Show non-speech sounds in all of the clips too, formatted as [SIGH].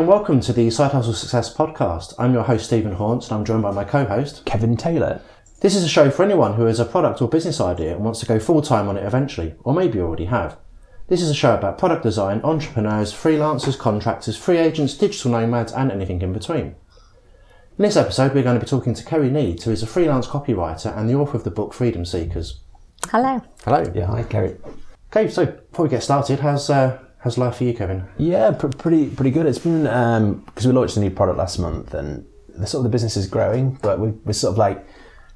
Hello and welcome to the Side Hustle Success podcast. I'm your host Stephen Haunts and I'm joined by my co-host. Kevin Taylor. This is a show for anyone who has a product or business idea and wants to go full time on it eventually, or maybe you already have. This is a show about product design, entrepreneurs, freelancers, contractors, free agents, digital nomads, and anything in between. In this episode, we're going to be talking to Kerry Needs, who is a freelance copywriter and the author of the book Freedom Seekers. Hello. Hello. Yeah, hi, Kerry. Okay, so before we get started, how's uh, how's life for you, Kevin? Yeah, pr- pretty pretty good. It's been because we launched a new product last month, and the sort of the business is growing, but we, we're sort of like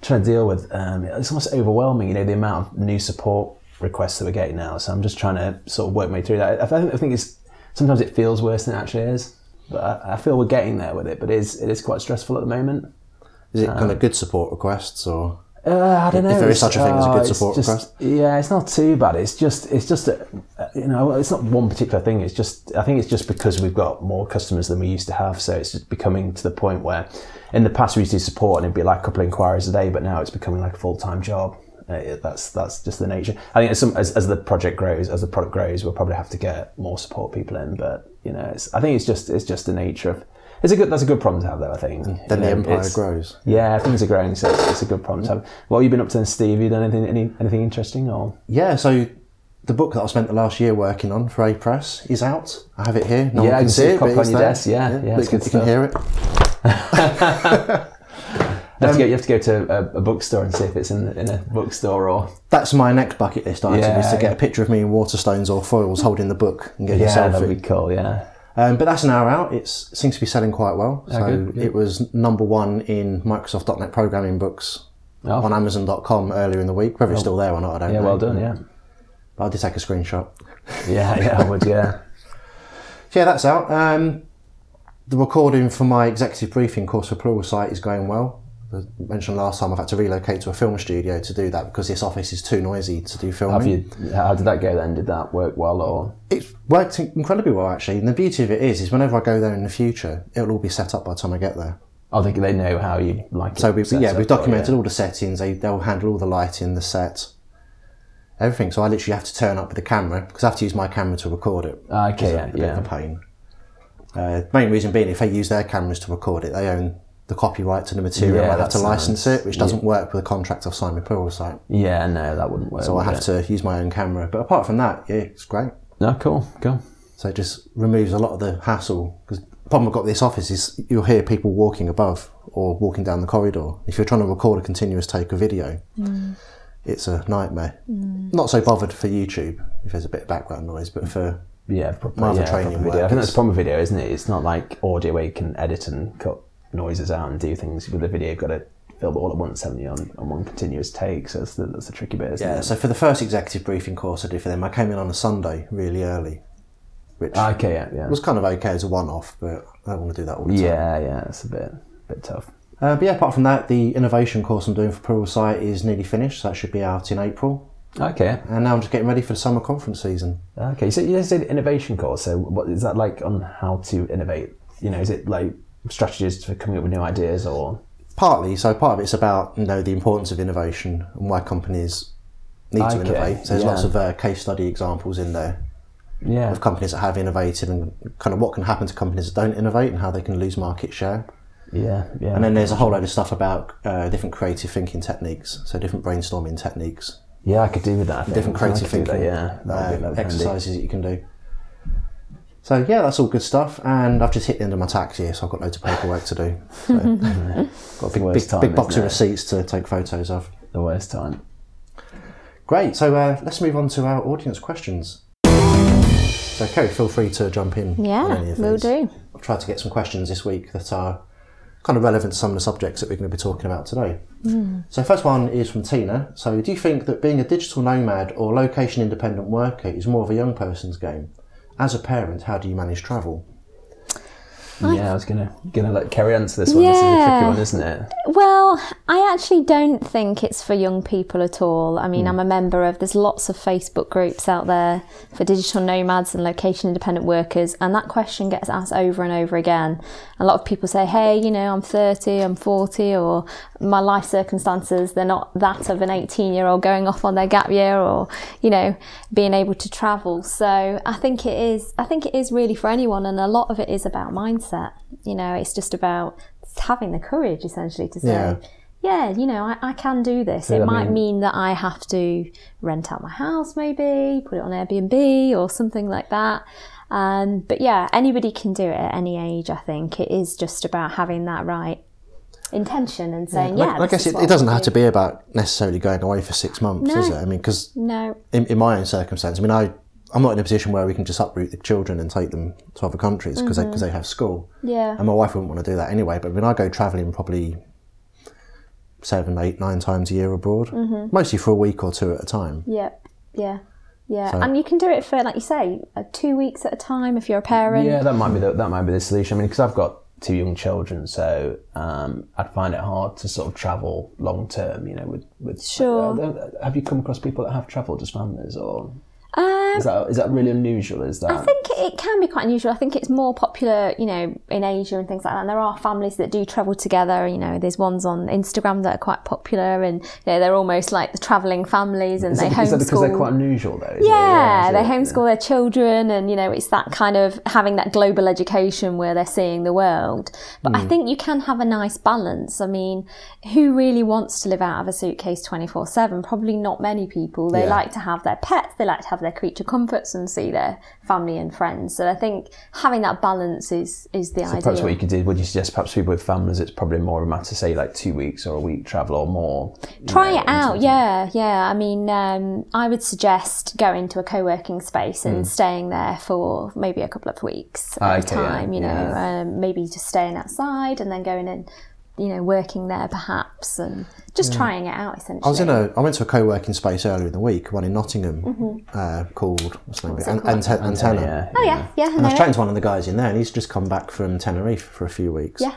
trying to deal with. Um, it's almost overwhelming, you know, the amount of new support requests that we're getting now. So I'm just trying to sort of work my way through that. I, I, think, it's sometimes it feels worse than it actually is, but I, I feel we're getting there with it. But it is it is quite stressful at the moment. Is it kind of good support requests or? Uh, I don't know. If there is such a thing as a oh, good support just- request. Yeah, it's not too bad. It's just, it's just, a, you know, it's not one particular thing. It's just, I think it's just because we've got more customers than we used to have. So it's just becoming to the point where, in the past we used to do support and it'd be like a couple of inquiries a day, but now it's becoming like a full time job. Uh, that's that's just the nature. I think as, some, as as the project grows, as the product grows, we'll probably have to get more support people in. But you know, it's, I think it's just it's just the nature of. It's a good. That's a good problem to have, though. I think. Mm. Then You the know, empire grows. yeah, things are growing, so it's, it's a good problem to have. What have you been up to, then, Steve? Have you done anything, any, anything interesting, or Yeah, so the book that I spent the last year working on for Apress is out. I have it here. No Yeah, one I can see it, but copy on your there. desk, yeah, yeah, but it's you good can hear it. [LAUGHS] you have, to go, um, you have to go to a, a bookstore and see if it's in, in a bookstore or That's my next bucket list item: is to Yeah, get yeah. a picture of me in Waterstones or Foyles holding the book and get yeah, yourself that'd be cool. Yeah, Um, but that's an hour out. It seems to be selling quite well. So good, it was number one in Microsoft.NET programming books Oh. on Amazon.com earlier in the week. Whether it's still there or not, I don't yeah, know. Yeah, well done. Yeah, But I did take a screenshot. yeah, yeah, I would. Yeah, [LAUGHS] So yeah, that's out. Um, the recording for my executive briefing course for Pluralsight is going well. As mentioned last time, I've had to relocate to a film studio to do that because this office is too noisy to do filming. have you? How did that go then? Did that work well or? It's worked incredibly well actually. And the beauty of it is, is whenever I go there in the future, it'll all be set up by the time I get there. I think they know how you like it. So we've yeah we've or, documented yeah. all the settings. They they'll handle all the lighting, the set, everything. So I literally have to turn up with the camera because I have to use my camera to record it. Ah, Okay, It's a yeah, bit of a yeah. pain. Uh, main reason being, if they use their cameras to record it, they own the copyright to the material. Yeah, and I have to license nice. it, which doesn't work with a contract I've signed with Pluralsight. Yeah, no, that wouldn't work. So I would have it? to use my own camera. But apart from that, yeah, it's great. No, cool, cool. So it just removes a lot of the hassle. Because the problem I've got with this office is you'll hear people walking above or walking down the corridor. If you're trying to record a continuous take of video, mm. it's a nightmare. Mm. Not so bothered for YouTube if there's a bit of background noise, but for Yeah, proper, My other yeah, training proper work video. I think that's is- the problem with video, isn't it? It's not like audio where you can edit and cut noises out and do things. With the video, you've got to film it all at once, haven't you, on, on one continuous take. So that's the, that's the tricky bit, isn't Yeah, it? so for the first executive briefing course I did for them, I came in on a Sunday really early, which Okay, yeah, yeah. was kind of okay as a one-off, but I don't want to do that all the time. Yeah, yeah, it's a bit bit tough. Uh, but yeah, apart from that, the innovation course I'm doing for Pluralsight is nearly finished. So that should be out in April. Okay, And now I'm just getting ready for the summer conference season. okay. So you said innovation course. So what is that like on how to innovate? You know, is it like strategies for coming up with new ideas or? Partly, so part of it's about you know the importance of innovation and why companies need to innovate. So there's lots of uh, case study examples in there Yeah, of companies that have innovated and kind of what can happen to companies that don't innovate and how they can lose market share. yeah, yeah. And then there's a whole load of stuff about uh, different creative thinking techniques, so different brainstorming techniques, yeah, I could do with that. I think. different creative thinking that, yeah, that would be, uh, be handy. exercises that you can do. So yeah, that's all good stuff. And I've just hit the end of my tax year, so I've got loads of paperwork to do. So [LAUGHS] got a big, big, time, big box of receipts to take photos of. The worst time. Great. So uh, let's move on to our audience questions. So Kerry, feel free to jump in. Yeah, any of will these. do. I've tried to get some questions this week that are kind of relevant to some of the subjects that we're going to be talking about today. So first one is from Tina. So do you think that being a digital nomad or location independent worker is more of a young person's game? As a parent, how do you manage travel? Yeah, I was gonna gonna let Kerry answer this one. This is a tricky one, isn't it? Well, I actually don't think it's for young people at all. I mean, hmm. I'm a member of, there's lots of Facebook groups out there for digital nomads and location independent workers, and that question gets asked over and over again. A lot of people say, hey, you know, I'm 30, I'm 40, or my life circumstances, they're not that of an 18 year old going off on their gap year or, you know, being able to travel. So I think it is, I think it is really for anyone, and a lot of it is about mindset. You know, it's just about having the courage essentially to say, Yeah. yeah, you know, I, I can do this. Yeah, it I might mean- mean that I have to rent out my house, maybe put it on Airbnb or something like that. Um, but yeah, anybody can do it at any age. I think it is just about having that right intention and saying, yeah. I this guess it, it doesn't have do. to be about necessarily going away for six months, No. is it? I mean, because No, in, in my own circumstance, I mean, I I'm not in a position where we can just uproot the children and take them to other countries because they, 'cause they have school. yeah, And my wife wouldn't want to do that anyway. But when I go travelling, probably seven, eight, nine times a year abroad, Mm-hmm. mostly for a week or two at a time. yeah, yeah, yeah. So- and you can do it for, like you say, uh, two weeks at a time if you're a parent. Yeah, that might be the, that might be the solution. I mean, because I've got two young children, so um, I'd find it hard to sort of travel long term. You know, with with Sure. Uh, have you come across people that have travelled as families, or Um, is that is that really unusual? Is that I think it can be quite unusual. I think it's more popular, you know, in Asia and things like that. And there are families that do travel together. You know, there's ones on Instagram that are quite popular, and you know, they're almost like the travelling families, and is they that, is that because they're quite unusual though? yeah, is they homeschool their children, and you know, it's that kind of having that global education where they're seeing the world. But Hmm. I think you can have a nice balance. I mean, who really wants to live out of a suitcase twenty four seven? Probably not many people. They Yeah. like to have their pets, they like to have their creature comforts and see their family and friends. So I think having that balance is is the So ideal. perhaps what you could do, would you suggest perhaps people with families, it's probably more of a matter, say like two weeks or a week travel or more. Try know, it out, yeah, yeah. I mean, um, I would suggest going to a co-working space and staying there for maybe a couple of weeks at Ah, a okay, yeah, time. You know, yeah. um, maybe just staying outside and then going and you know working there perhaps and just trying it out essentially. I was in a. I went to a co-working space earlier in the week, one in Nottingham, uh, called what's the name? of it? An- Ante- Antenna. Yeah. oh yeah, yeah, And I was chatting to one of the guys in there, and he's just come back from Tenerife for a few weeks. yeah.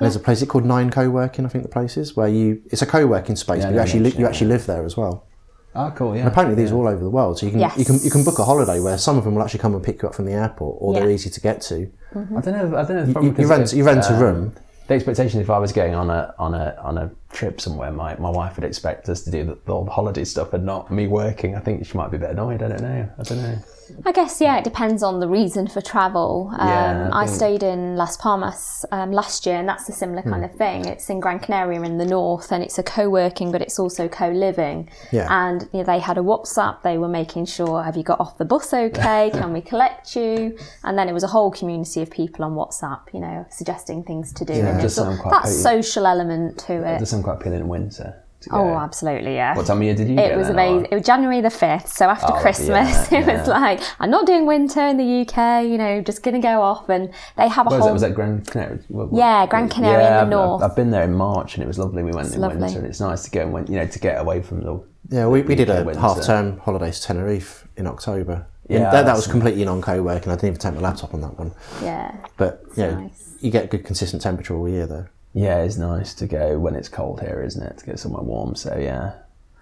And there's a place it's called Nine Co-working, I think the place is, where you it's a co-working space, but you actually li- yeah, you yeah. actually live there as well. Oh, cool. Yeah. Apparently, these are all over the world, so you can you can you can book a holiday where some of them will actually come and pick you up from the airport, or they're easy to get to. I don't know. I don't know. If You, you rent you rent a um, room. The expectation, if I was going on a on a on a trip somewhere, my, my wife would expect us to do the, the holiday stuff and not me working. I think she might be a bit annoyed. I don't know. I don't know. I guess yeah, it depends on the reason for travel. Um, Yeah, I I, stayed in Las Palmas um, last year, and that's a similar kind Hmm. of thing. It's in Gran Canaria in the north, and it's a co-working, but it's also co-living. Yeah. And you know, they had a WhatsApp. They were making sure, have you got off the bus okay? [LAUGHS] Can we collect you? And then it was a whole community of people on WhatsApp, you know, suggesting things to do. it and does it's sound quite that potent. social element to It it. does sound quite appealing in winter. To go. Oh, absolutely, yeah. What time of year did you It go was then, amazing. or- It was January the 5th, so after Oh, Christmas, yeah, [LAUGHS] it was like, I'm not doing winter in the UK, you know, just going to go off. And they have a Where was whole. that? Was that Gran Canaria? What- what- Yeah, Gran Canaria in the I've- north. I've, I've been there in March and it was lovely. We went in lovely. winter and it's nice to go and win- you know to get away from the. Yeah, we, we did a winter. half term holiday to Tenerife in October. Yeah, that, that was completely non co-working. I didn't even take my laptop on that one. yeah. But yeah, nice. you get good consistent temperature all year though. Yeah, it's nice to go when it's cold here, isn't it? To go somewhere warm. So yeah,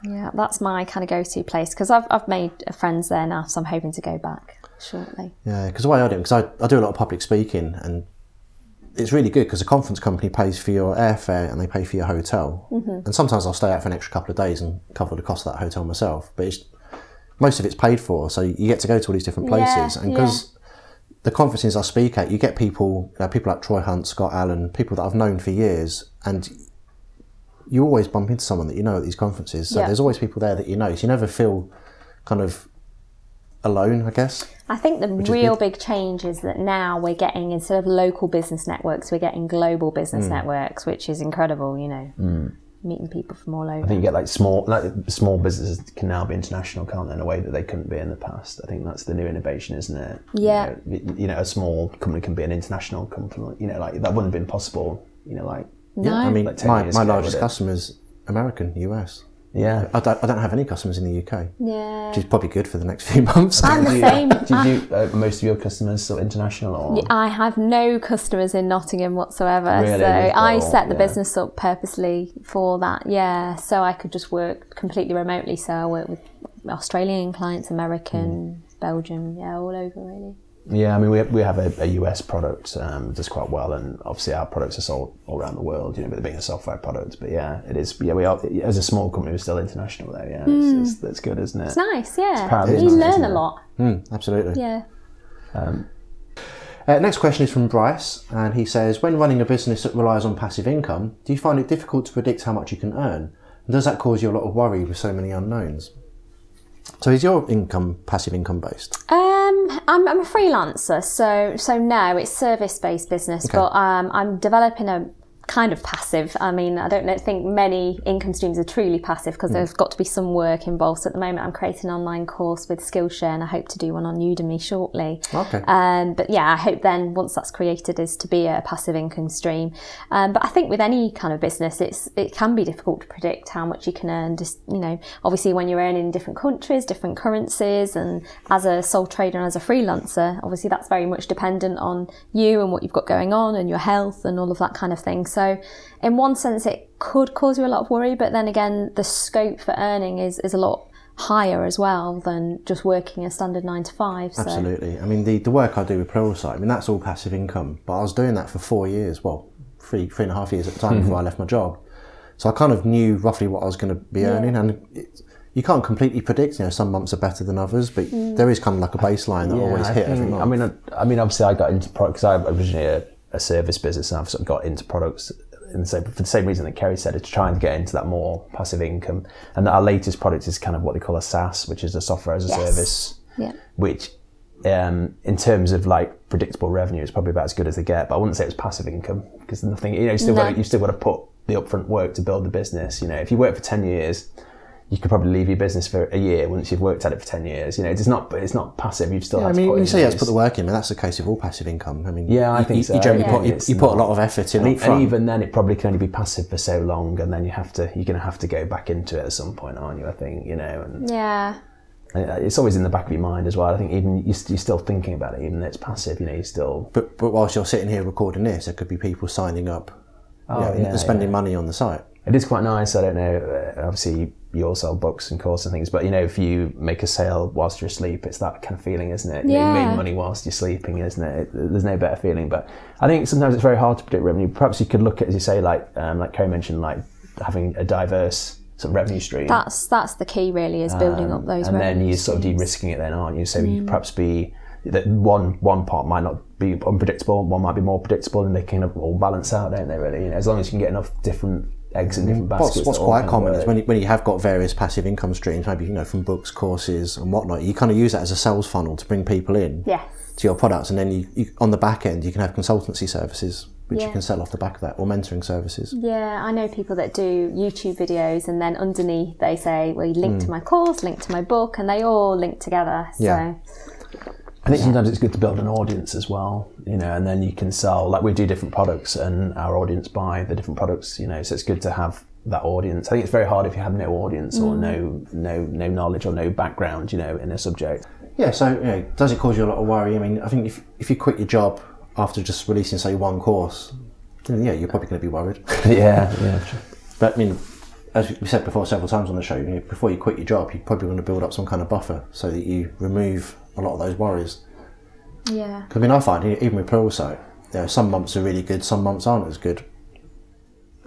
Yeah, that's my kind of go to place because I've, I've made friends there now, so I'm hoping to go back shortly. Yeah, because the way I do it, because I, I do a lot of public speaking, and it's really good because the conference company pays for your airfare and they pay for your hotel. Mm-hmm. And sometimes I'll stay out for an extra couple of days and cover the cost of that hotel myself. But it's, most of it's paid for, so you get to go to all these different places. Yeah, and because the conferences I speak at, you get people, you know, people like Troy Hunt, Scott Allen, people that I've known for years, and you always bump into someone that you know at these conferences. So Yeah. there's always people there that you know. So you never feel kind of alone, I guess. I think the real big change is that now we're getting instead of local business networks, we're getting global business Mm. networks, which is incredible. You know, meeting people from all over. I think you get like small like small businesses can now be international, can't they? In a way that they couldn't be in the past. I think that's the new innovation, isn't it? Yeah. You know, you know, a small company can be an international company. You know, like that wouldn't have been possible. You know, like no, I mean, Like my, my ago, largest would customer is American, US. Yeah. I don't, I don't have any customers in the UK, Yeah. which is probably good for the next [LAUGHS] few months. I'm the same. Do you, uh, most of your customers still international or? I have no customers in Nottingham whatsoever. Really? So I set the yeah. business up purposely for that. Yeah. So I could just work completely remotely. So I work with Australian clients, American, Hmm. Belgium, yeah, all over really. Yeah, I mean, we, we have a, a US product um, does quite well, and obviously our products are sold all around the world. You know, with it being a software product, but yeah, it is. Yeah, we are as a small company, we're still international though. Yeah, it's, it's, that's good, isn't it? Hmm. It's nice, yeah. proud of you it, learn a lot. Mm, absolutely. Yeah. Uh, next question is from Bryce, and he says, "When running a business that relies on passive income, do you find it difficult to predict how much you can earn? And does that cause you a lot of worry with so many unknowns?" So, is your income passive income based? Um, I'm, I'm a freelancer, so so no, it's service based business, but um, I'm developing a kind of passive. I mean, I don't know- think many income streams are truly passive because there's got to be some work involved. So at the moment, I'm creating an online course with Skillshare, and I hope to do one on Udemy shortly. Okay. Um, but yeah, I hope then once that's created is to be a passive income stream. Um, but I think with any kind of business, it's it can be difficult to predict how much you can earn. Just you know, obviously when you're earning in different countries, different currencies, and as a sole trader and as a freelancer, obviously that's very much dependent on you and what you've got going on and your health and all of that kind of thing. So, in one sense, it could cause you a lot of worry, but then again, the scope for earning is is a lot higher as well than just working a standard nine to five. So. Absolutely. I mean, the, the work I do with Pluralsight, I mean, that's all passive income. But I was doing that for four years, well, three, three and a half years at the time [LAUGHS] before I left my job. So I kind of knew roughly what I was going to be earning. And it, you can't completely predict, you know, some months are better than others, but mm. there is kind of like a baseline that I always I hit every month. I mean, I, I mean, obviously, I got into products. I originally uh, a, service business, and I've sort of got into products in the same, for the same reason that Kerry said, to try and get into that more passive income. And our latest product is kind of what they call a SaaS, which is a software as a Yes. service, Yeah. which. Um, in terms of like predictable revenue, is probably about as good as they get. But I wouldn't say it's passive income because nothing. You know, you still No. got to, you still got to put the upfront work to build the business. You know, if you work for ten years, you could probably leave your business for a year once you've worked at it for ten years. You know, it's not it's not passive. You've still I had to mean, put when you say you have to put the work in, but that's the case of all passive income. I mean, Yeah, I you, think you, so. you generally Yeah. put, you, you put a lot of effort in and, up front. and even then, it probably can only be passive for so long, and then you have to you're going to have to go back into it at some point, aren't you? I think you know, and Yeah. it's always in the back of your mind as well. I think even you're, you're still thinking about it, even though it's passive. You know, you're still but, but whilst you're sitting here recording this, there could be people signing up Oh, yeah, yeah, and spending money on the site. It is quite nice. I don't know. uh, Obviously, you all sell books and courses and things, but you know, if you make a sale whilst you're asleep, it's that kind of feeling, isn't it? You, know, you Yeah. made money whilst you're sleeping, isn't it? it? There's no better feeling. But I think sometimes it's very hard to predict revenue. Perhaps you could look at, as you say, like um, like Kerry mentioned, like having a diverse sort of revenue stream. That's that's the key, really, is building up those. Um, and then you're sort of de-risking it then aren't you so you perhaps be that one one part might not be unpredictable one might be more predictable and they kind of all balance out don't they really you know as long as you can get enough different eggs in different baskets What's, what's quite kind of common is when you, when you have got various passive income streams, maybe you know from books, courses, and whatnot. You kind of use that as a sales funnel to bring people in Yes. to your products, and then you, you on the back end you can have consultancy services which you can sell off the back of that, or mentoring services. Yeah, I know people that do YouTube videos and then underneath they say, well, you link to mm. my course, link to my book, and they all link together. So. Yeah. I think sometimes it's good to build an audience as well, you know, and then you can sell. Like we do different products, and our audience buy the different products, you know. So it's good to have that audience. I think it's very hard if you have no audience or mm. no no no knowledge or no background, you know, in a subject. Yeah. So you know, does it cause you a lot of worry? I mean, I think if if you quit your job after just releasing say one course, then yeah, you're probably going to be worried. [LAUGHS] yeah, yeah. [LAUGHS] sure. But I mean, as we said before several times on the show, you know, before you quit your job, you probably want to build up some kind of buffer so that you remove a lot of those worries. Yeah. I mean, I find even with Pluralsight, you know, some months are really good, some months aren't as good.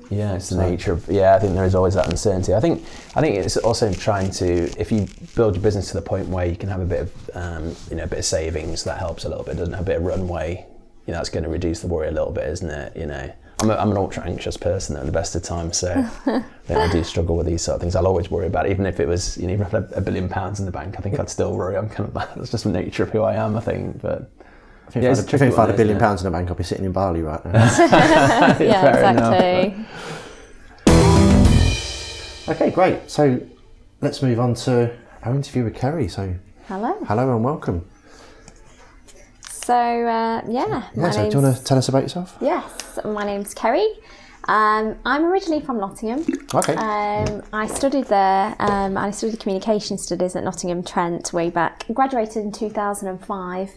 Yeah, it's the nature of yeah. I think there is always that uncertainty. I think I think it's also trying to if you build your business to the point where you can have a bit of um, you know a bit of savings that helps a little bit. Doesn't have a bit of runway. You know, that's going to reduce the worry a little bit, isn't it? You know, I'm, a, I'm an ultra anxious person at the best of times, so [LAUGHS] I, think I do struggle with these sort of things. I'll always worry about it, even if it was you know even if I had a billion pounds in the bank. I think I'd still worry. I'm kind of [LAUGHS] that's just the nature of who I am. I think, but. I think Yeah, if it's had, a- if I had a billion it? pounds in the bank, I'd be sitting in Bali right now. [LAUGHS] yeah, fair enough. exactly. okay, great. So let's move on to our interview with Kerry. So Hello. hello and welcome. So, uh, yeah. Yeah, so do you want to tell us about yourself? Yes, my name's Kerry. Um, I'm originally from Nottingham. Okay. Um, I studied there. Um, I studied communication studies at Nottingham Trent way back. Graduated in 2005.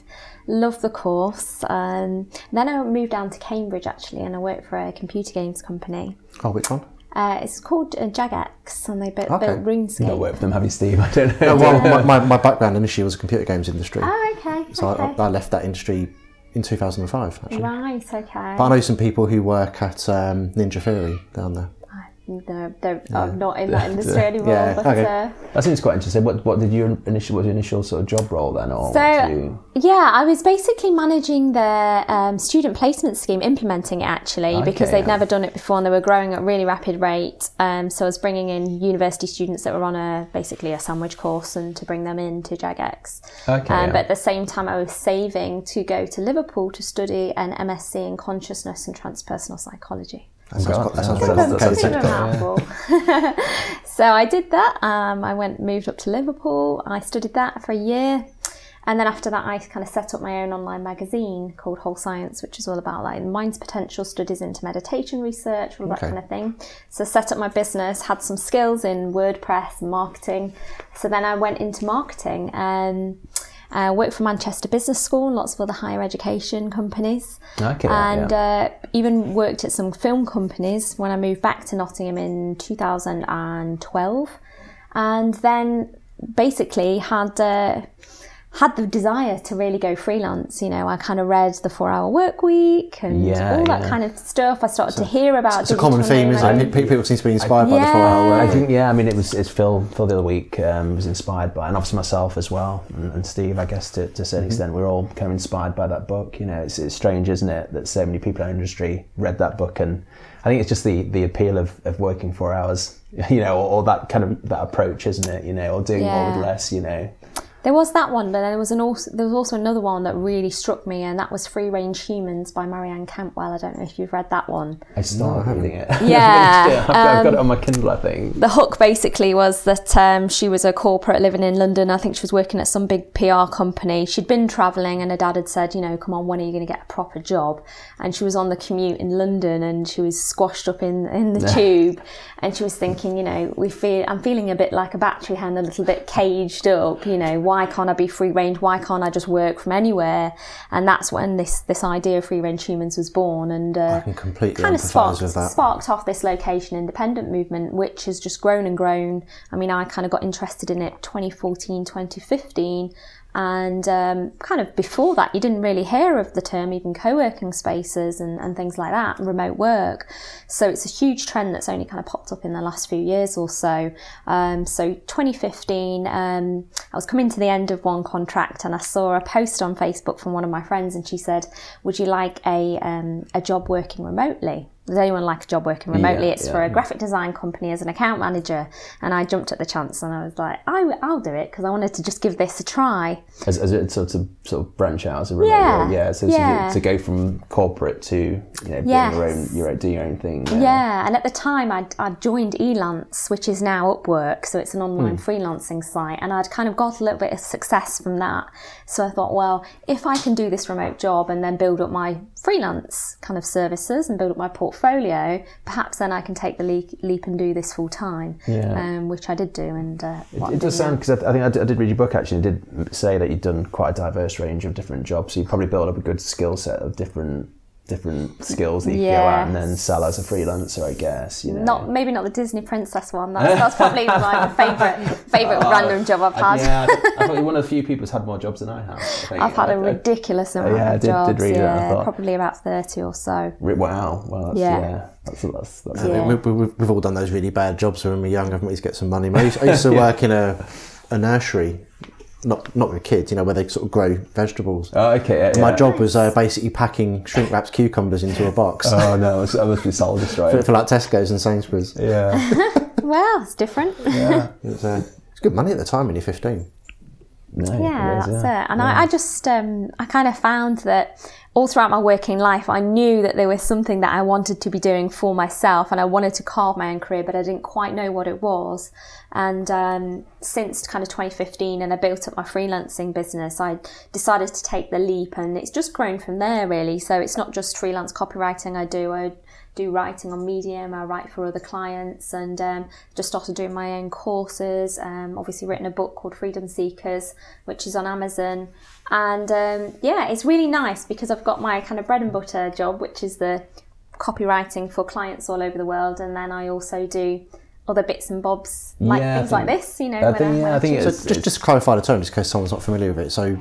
Loved the course. Um, then I moved down to Cambridge actually, and I worked for a computer games company. oh, which one? Uh, it's called uh, Jagex, and they built, Okay. built RuneScape. Not work with them, have you, Steve? [LAUGHS] I don't know. Well, my, my, my background initially was the computer games industry. Oh, okay. so okay. I, I left that industry in 2005, actually. right, okay. But I know some people who work at um, Ninja Theory down there. They're, they're I'm not in that industry anymore. Yeah, but, okay. uh, That seems quite interesting. What what did your initial what was your initial sort of job role then, or So- you- Yeah, I was basically managing their um, student placement scheme, implementing it actually, because they'd yeah. never done it before and they were growing at a really rapid rate. Um, so I was bringing in university students that were on a basically a sandwich course and to bring them into Jagex. Okay, Um, yeah. But at the same time, I was saving to go to Liverpool to study an MSc in consciousness and transpersonal psychology. That sounds, quite- that sounds that's- very that's- complicated. that's- Bit of a mouthful. so I did that. Um, I went moved up to Liverpool. I studied that for a year. And then after that, I kind of set up my own online magazine called Whole Science, which is all about like mind's potential, studies into meditation research, all that Okay. kind of thing. So set up my business, had some skills in WordPress and marketing. So then I went into marketing and uh, worked for Manchester Business School and lots of other higher education companies. Okay, And yeah. uh, even worked at some film companies when I moved back to Nottingham in 2012. And then basically had uh, had the desire to really go freelance. You know, I kind of read the Four Hour Work Week and Yeah, all that yeah. kind of stuff. I started to hear about. It's a common digital theme, isn't it? People seem to be inspired by the four hour work. I think yeah. I mean, it was it's Phil. Phil the other week um, was inspired by, and obviously myself as well, and, and Steve. I guess to, to a certain extent, we're all kind of inspired by that book. You know, it's, it's strange, isn't it, that so many people in our industry read that book, and I think it's just the the appeal of, of working four hours. [LAUGHS] You know, or, or that kind of that approach, isn't it? You know, or doing more with less. You know. There was that one, but there was an also there was also another one that really struck me, and that was Free Range Humans by Marianne Cantwell. I don't know if you've read that one. I started reading it. Yeah, [LAUGHS] I've, got, I've got it on my Kindle, I think. the hook basically was that um, she was a corporate living in London. I think she was working at some big PR company. She'd been travelling, and her dad had said, you know, come on, when are you going to get a proper job? And she was on the commute in London, and she was squashed up in in the [LAUGHS] tube, and she was thinking, you know, we feel I'm feeling a bit like a battery hen, a little bit caged up. You know, why can't I be free range? Why can't I just work from anywhere? And that's when this this idea of free range humans was born, and uh, I can completely kind of sparked, sparked off this location independent movement, which has just grown and grown. I mean, I kind of got interested in it 2014, 2015. And um, kind of before that, you didn't really hear of the term even co working spaces and, and things like that, remote work. So it's a huge trend that's only kind of popped up in the last few years or so. Um, so 2015, um, I was coming to the end of one contract and I saw a post on Facebook from one of my friends, and she said, Would you like a, um, a job working remotely? Does anyone like a job working remotely? Yeah, it's yeah, for a yeah. graphic design company as an account manager. And I jumped at the chance and I was like, I, will do it because I wanted to just give this a try. As, as it sort of sort of branch out as a remote Yeah, role, yeah. So yeah. To, to go from corporate to you know doing Yes. your own, your own, doing your own thing. Yeah, and at the time I'd, I'd joined Elance, which is now Upwork, so it's an hmm. online freelancing site, and I'd kind of got a little bit of success from that. So I thought, well, if I can do this remote job and then build up my freelance kind of services and build up my portfolio, perhaps then I can take the leap, leap and do this full time, Yeah. um, which I did do. And uh, I'm It does sound because I, I think I did, I did read your book actually. It did say that you'd done quite a diverse range of different jobs. So you probably built up a good skill set of different different skills that you could go out and then sell as a freelancer. I guess you know. Not maybe not the Disney princess one. That's, that's probably my favourite favourite [LAUGHS] oh, random job I've I- had. yeah, I, th- [LAUGHS] I thought you're one of the few people who's had more jobs than I have. I think. I've had a oh, I- I- ridiculous amount of jobs. yeah, of did- did jobs. read it, I yeah, thought. probably about thirty or so. Re- Wow, well, that's, yeah. Yeah. that's that's, that's Yeah. We, we, we've all done those really bad jobs when we were young, haven't we, to get some money? I used, I used to [LAUGHS] work in a, a nursery, not not with kids, you know, where they sort of grow vegetables. Oh, okay. Yeah, My yeah. job was uh, basically packing shrink wrapped cucumbers into a box [LAUGHS] Oh no, I must be soul [LAUGHS] for, destroyed. for like Tesco's and Sainsbury's. Yeah, [LAUGHS] Well, it's different. yeah. It's, uh, it's good money at the time when you're 15. No, yeah, it is, that's it. And I, I just, um, I kind of found that all throughout my working life, I knew that there was something that I wanted to be doing for myself and I wanted to carve my own career, but I didn't quite know what it was. And um, since kind of 2015, and I built up my freelancing business, I decided to take the leap and it's just grown from there, really. So it's not just freelance copywriting I do, I do writing on Medium, I write for other clients, and um, just started doing my own courses. Um, obviously, written a book called Freedom Seekers, which is on Amazon. And um, yeah, it's really nice because I've got my kind of bread and butter job, which is the copywriting for clients all over the world, and then I also do other bits and bobs like Yeah, things like this. You know, I think, yeah, I think choose- it's, So just, just to clarify the term, just in case someone's not familiar with it. So,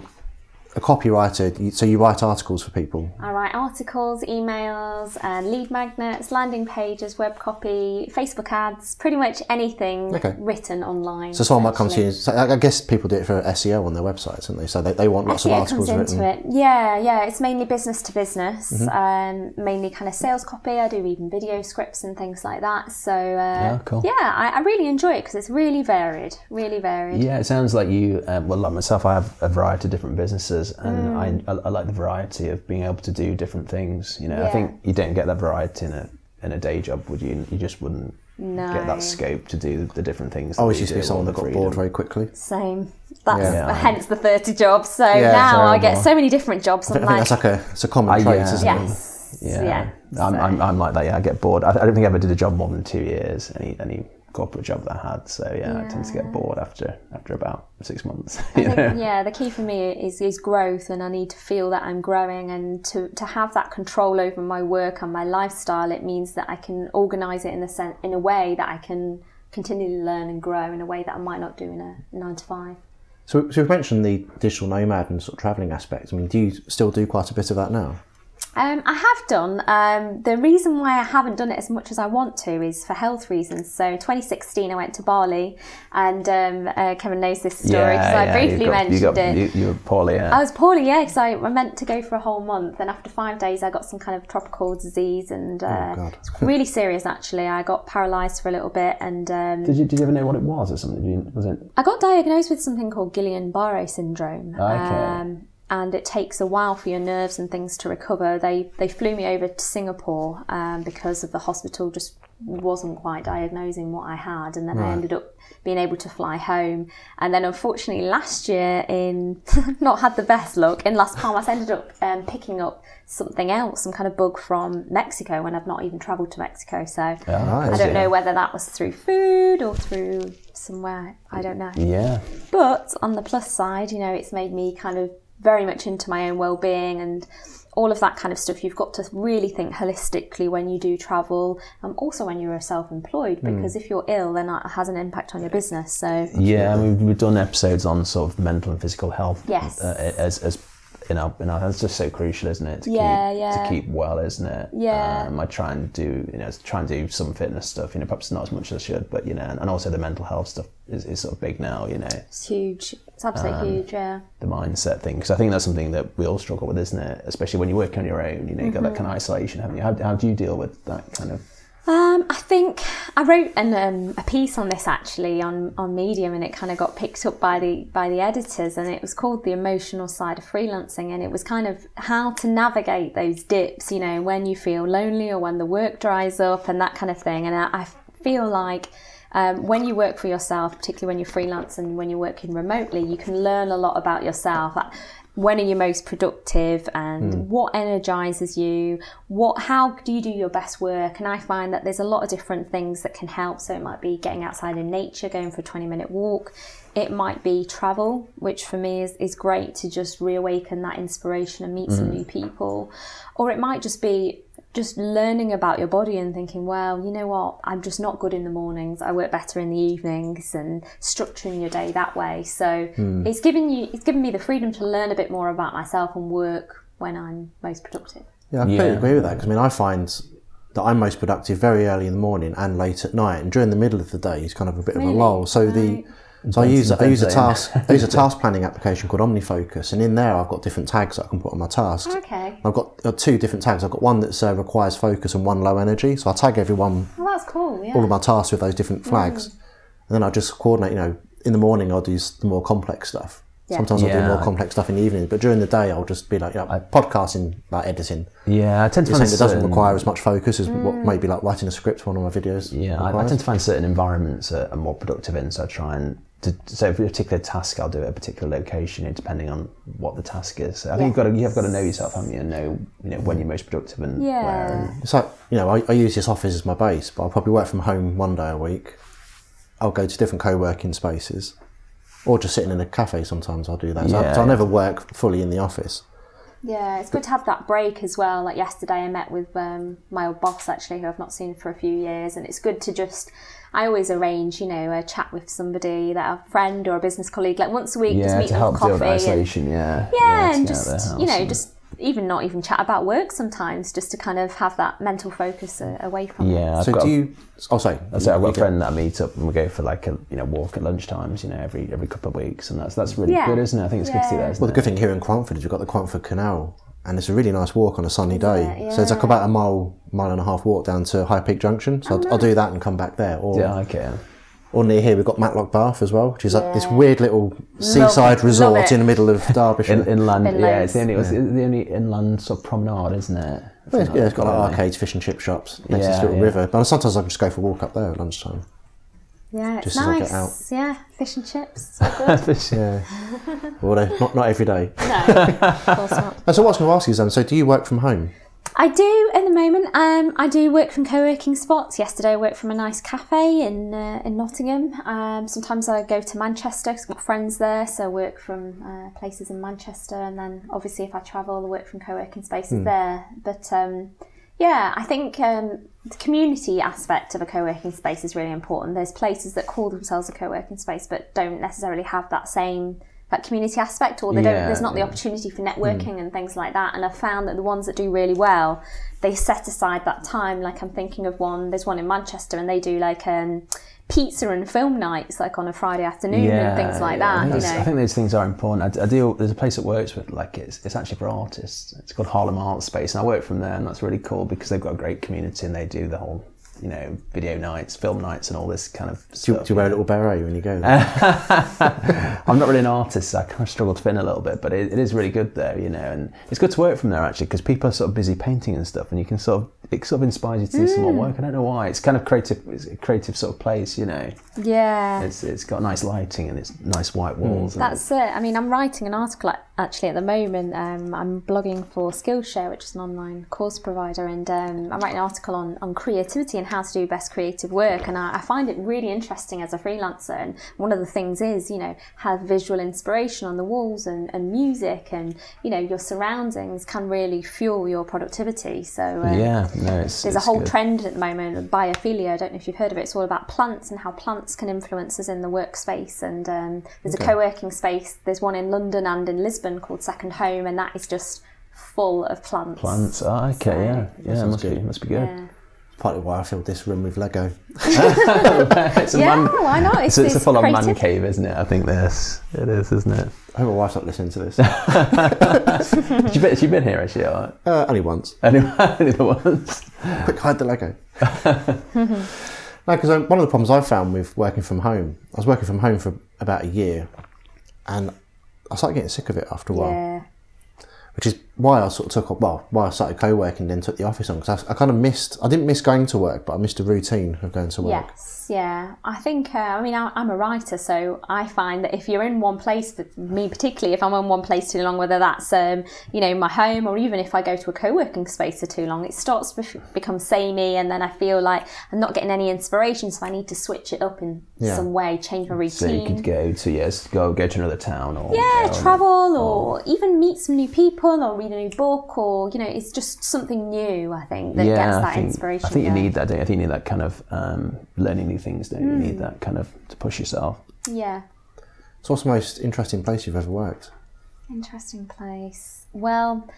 a copywriter, so you write articles for people. I write articles, emails, and lead magnets, landing pages, web copy, Facebook ads, pretty much anything Okay. written online. So someone might come to you. So I guess people do it for SEO on their websites, don't they? So they, they want lots of articles comes written. into it. Yeah, yeah. It's mainly business to business, Mm-hmm. um, mainly kind of sales copy. I do even video scripts and things like that. So uh, Yeah, cool. yeah, I, I really enjoy it because it's really varied, really varied. Yeah, it sounds like you. Um, well, like myself, I have a variety of different businesses, and I, I, I like the variety of being able to do different things. You know, I think you don't get that variety in a in a day job, would you? You just wouldn't No. get that scope to do the different things. I that always you used to be someone that got freedom. bored very quickly. Same. That's Yeah. hence the thirty jobs. So Yeah, now I get terrible. so many different jobs. I I'm think, I think that's like a it's a common Uh, trait, yeah. isn't it? yes, Yeah, yeah. I'm, So- I'm, I'm like that. Yeah, I get bored. I, I don't think I ever did a job more than two years. Any any corporate job that I had. So yeah, I tend to get bored after after about six months. [LAUGHS] I you know? think, yeah, the key for me is, is growth, and I need to feel that I'm growing, and to, to have that control over my work and my lifestyle. It means that I can organise it in a sen- in a way that I can continually learn and grow in a way that I might not do in a nine to five. So, so we've mentioned the digital nomad and sort of travelling aspect. I mean, do you still do quite a bit of that now? Um, I have done. Um, the reason why I haven't done it as much as I want to is for health reasons. So, in 2016, I went to Bali, and um, uh, Kevin knows this story because I you briefly got- mentioned you got, it. You, you were poorly. Yeah. I was poorly, yeah, because I, I meant to go for a whole month, and after five days, I got some kind of tropical disease, and uh, God. it's really serious. Actually, I got paralysed for a little bit, and um, Did you, did you ever know what it was or something? You, was it? I got diagnosed with something called Guillain-Barré syndrome. Okay. And it takes a while for your nerves and things to recover. They they flew me over to Singapore um, because of the hospital just wasn't quite diagnosing what I had, and then I ended up being able to fly home. And then unfortunately, last year in [LAUGHS] not had the best luck in Las Palmas, I ended up um, picking up something else, some kind of bug from Mexico when I've not even travelled to Mexico. So I Nice. don't know whether that was through food or through somewhere. I don't know. Yeah. But on the plus side, you know, it's made me kind of very much into my own well-being and all of that kind of stuff. You've got to really think holistically when you do travel, and also when you're self-employed, because if you're ill, then that has an impact on your business. So Yeah, I mean, we've done episodes on sort of mental and physical health. Yes. Uh, as, as you know, you know, that's just so crucial, isn't it? To Yeah, keep, yeah. To keep well, isn't it? Yeah. Um, I try and do, you know, try and do some fitness stuff. You know, perhaps not as much as I should, but you know, and, and also the mental health stuff is, is sort of big now. You know, it's huge. It's absolutely huge. Yeah. the mindset thing because I think that's something that we all struggle with, isn't it? Especially when you work on your own. You know, you got that kind of isolation, haven't you? How, how do you deal with that kind of? Um, I think I wrote an, um, a piece on this actually on, on Medium, and it kind of got picked up by the by the editors, and it was called the emotional side of freelancing, and it was kind of how to navigate those dips, you know, when you feel lonely or when the work dries up and that kind of thing. And I, I feel like um, when you work for yourself, particularly when you're freelance and when you're working remotely, you can learn a lot about yourself. When are you most productive, and hmm. what energizes you? What, how do you do your best work? And I find that there's a lot of different things that can help. So it might be getting outside in nature, going for a 20 minute walk. It might be travel, which for me is, is great to just reawaken that inspiration and meet some hmm. new people. Or it might just be just learning about your body and thinking, well, you know what, I'm just not good in the mornings. I work better in the evenings, and structuring your day that way. So hmm. it's given you, it's given me the freedom to learn a bit more about myself and work when I'm most productive. Yeah, I completely Yeah. agree with that because I mean, I find that I'm most productive very early in the morning and late at night, and during the middle of the day is kind of a bit of a lull. So the so I use a, I use a task [LAUGHS] I use a task planning application called OmniFocus, and in there I've got different tags that I can put on my tasks. Okay, I've got uh, two different tags. I've got one that uh, requires focus and one low energy. So I tag everyone, well that's cool. Yeah. all of my tasks with those different flags, and then I just coordinate. You know, in the morning I'll do the more complex stuff. Yeah. Sometimes I'll do more complex stuff in the evening, but during the day I'll just be like, you know, podcasting, like editing. Yeah, I tend to You're find saying it doesn't require as much focus as what Mm. maybe like writing a script for one of my videos. Yeah, I, I tend to find certain environments are, are more productive in, so I try and to, so for a particular task, I'll do it at a particular location, depending on what the task is. So I think you've got to you have got to know yourself, haven't you, and know you know when you're most productive and Yeah. where. And, It's like, you know, I, I use this office as my base, but I'll probably work from home one day a week. I'll go to different co working spaces or just sitting in a cafe sometimes I'll do that. So, I, Yeah, so I yeah. never work fully in the office. Yeah, it's good to have that break as well. Like yesterday, I met with um, my old boss actually, who I've not seen for a few years, and it's good to just. I always arrange, you know, a chat with somebody that a friend or a business colleague, like once a week, just meet to them help for deal with coffee. and- isolation. Yeah, yeah, and get out of their just you know, and- just even not even chat about work sometimes, just to kind of have that mental focus uh, away from it. yeah. I've So got, do you. Oh, sorry. I say I've got a friend that I meet up and we go for like a you know walk at lunchtimes, you know, every every couple of weeks, and that's that's really Yeah. good, isn't it? I think it's good to see Yeah. that. Isn't Well, the it? good thing here in Cromford is you've got the Cromford Canal, and it's a really nice walk on a sunny day. it? So it's like about a mile, mile and a half walk down to High Peak Junction. So I'll, I'll do that and come back there. Or, Yeah, okay. or near here, we've got Matlock Bath as well, which is like this weird little seaside love resort it. in the middle of [LAUGHS] Derbyshire. In, inland, Been yeah, it's the only, loads. it's the only inland sort of promenade, isn't it? Yeah, it's, yeah, it's got like arcades, fish and chip shops next to this little yeah. river. But sometimes I just go for a walk up there at lunchtime. Yeah, it's Just as I nice. get out. Yeah, fish and chips. So [LAUGHS] good. Yeah. Although not not every day. no, [LAUGHS] of course not. And so what I was going to ask you is, um, so do you work from home? I do at the moment. Um, I do work from co-working spots. Yesterday, I worked from a nice cafe in uh, in Nottingham. Um, sometimes I go to Manchester 'cause I've got friends there, so I work from uh, places in Manchester. And then, obviously, if I travel, I work from co-working spaces there. But um, yeah, I think um, the community aspect of a co-working space is really important. There's places that call themselves a co-working space, but don't necessarily have that same that community aspect, or they don't. There's not the opportunity for networking and things like that. And I've found that the ones that do really well, they set aside that time. Like I'm thinking of one. There's one in Manchester, and they do like um, pizza and film nights, like on a Friday afternoon and things like I that. think, You that's- I think those things are important. I, I deal. There's a place that works with like it's it's actually for artists. It's called Haarlem Art Space, and I work from there, and that's really cool because they've got a great community and they do the whole you know video nights, film nights, and all this kind of Do you, stuff. do you wear a little beret when you go there? [LAUGHS] I'm not really an artist, so I kind of struggle to fit in a little bit, but it, it is really good there, you know, and it's good to work from there actually because people are sort of busy painting and stuff, and you can sort of it sort of inspires you to do some Mm. more work. I don't know why. It's kind of creative, it's a creative sort of place, you know. Yeah. It's it's got nice lighting and it's nice white walls. and That's it. I mean, I'm writing an article a- actually at the moment. Um, I'm blogging for Skillshare, which is an online course provider, and um, I'm writing an article on, on creativity and how to do best creative work. And I, I find it really interesting as a freelancer. And one of the things is, you know, have visual inspiration on the walls and, and music, and you know, your surroundings can really fuel your productivity. So uh, yeah, no, it's there's a whole good. trend at the moment of biophilia. I don't know if you've heard of it. It's all about plants and how plants can influence us in the workspace. And um, there's a co-working space. There's one in London and in Lisbon called Second Home, and that is just full of plants. Plants. Oh, okay, yeah, yeah, sounds must be good. must be good. Yeah, Partly why I filled this room with Lego. [LAUGHS] [LAUGHS] it's a yeah man, why not? It's, it's, it's a full on man cave, isn't it? I think this it is, isn't it? I hope my wife's not listening to this. [LAUGHS] Has she been, has she been here actually? Or? uh, only once. Anyway, only the ones. Quick, hide the Lego. no, because um, one of the problems I found with working from home, I was working from home for about a year, and I started getting sick of it after a while. Yeah. Which is why I sort of took up, well, why I started co-working, then took the office on because I, I kind of missed. I didn't miss going to work, but I missed the routine of going to work. Yes, yeah. I think, uh, I mean, I, I'm a writer, so I find that if you're in one place, for me particularly, if I'm in one place too long, whether that's, um, you know, my home or even if I go to a co working space for too long, it starts to become samey and then I feel like I'm not getting any inspiration, so I need to switch it up in Yeah. some way, change my routine. So you could go to yes, go go to another town or yeah, go on- travel or even meet some new people or read a new book or, you know, it's just something new, I think, that gets that I think, inspiration. I think you going. need that. Don't you? I think you need that kind of um, learning new things. Don't you? you need that kind of to push yourself. Yeah. So, what's the most interesting place you've ever worked? Interesting place. Well,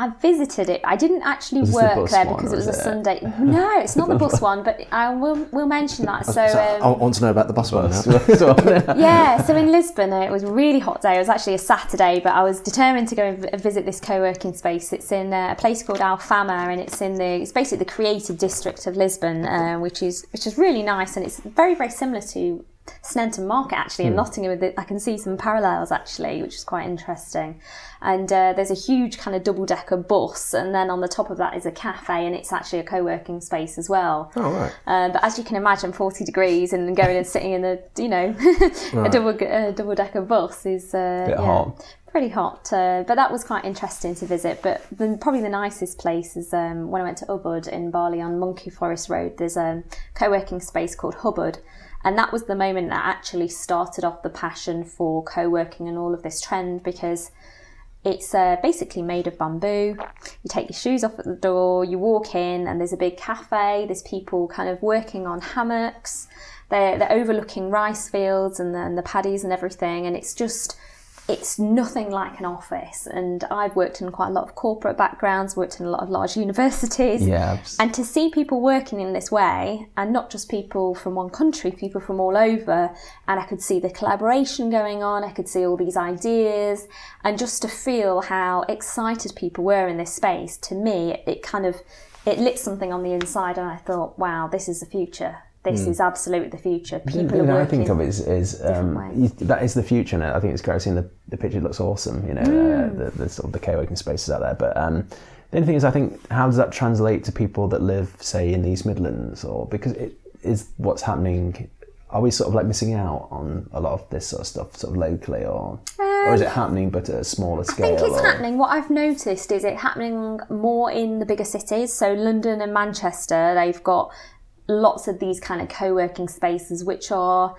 I visited it. I didn't actually Was this the work bus there one, because it was was a it- Sunday. [LAUGHS] No, it's not the bus [LAUGHS] one, but I will will mention that. So, So, I um, want to know about the bus one [LAUGHS] yeah, so in Lisbon, uh, it was a really hot day. It was actually a Saturday, but I was determined to go and visit this co-working space. It's in uh, a place called Alfama, and it's in the it's basically the creative district of Lisbon, uh, which is which is really nice, and it's very very similar to Sneinton Market actually in Nottingham. I can see some parallels actually, which is quite interesting. And uh, there's a huge kind of double decker bus, and then on the top of that is a cafe, and it's actually a co working space as well. Oh, right. Uh, but as you can imagine, 40 degrees and going and sitting in a you know [LAUGHS] a double double decker bus is uh, Bit yeah, hot. pretty hot. Uh, but that was quite interesting to visit. But the, probably the nicest place is um, when I went to Ubud in Bali on Monkey Forest Road. There's a co-working space called Hubud. And that was the moment that actually started off the passion for co-working and all of this trend because it's uh, basically made of bamboo. You take your shoes off at the door, you walk in, and there's a big cafe. There's people kind of working on hammocks. They're, they're overlooking rice fields and the, and the paddies and everything. And it's just, it's nothing like an office. And I've worked in quite a lot of corporate backgrounds, worked in a lot of large universities. Yeah, And to see people working in this way, and not just people from one country, people from all over, and I could see the collaboration going on, I could see all these ideas, and just to feel how excited people were in this space, to me, it, it kind of it lit something on the inside, and I thought, wow, this is the future. This is absolutely the future. The People are that I think of um, you, that is the future, and I think it's great seeing the, the picture. It looks awesome, you know, Mm. uh, the, the sort of the co-working spaces out there. But um, the only thing is, I think, how does that translate to people that live, say, in the East Midlands, or because it is what's happening? Are we sort of like missing out on a lot of this sort of stuff, sort of locally, or or is it happening but at a smaller scale? I think it's or- happening. What I've noticed is it happening more in the bigger cities. So London and Manchester, they've got lots of these kind of co-working spaces, which are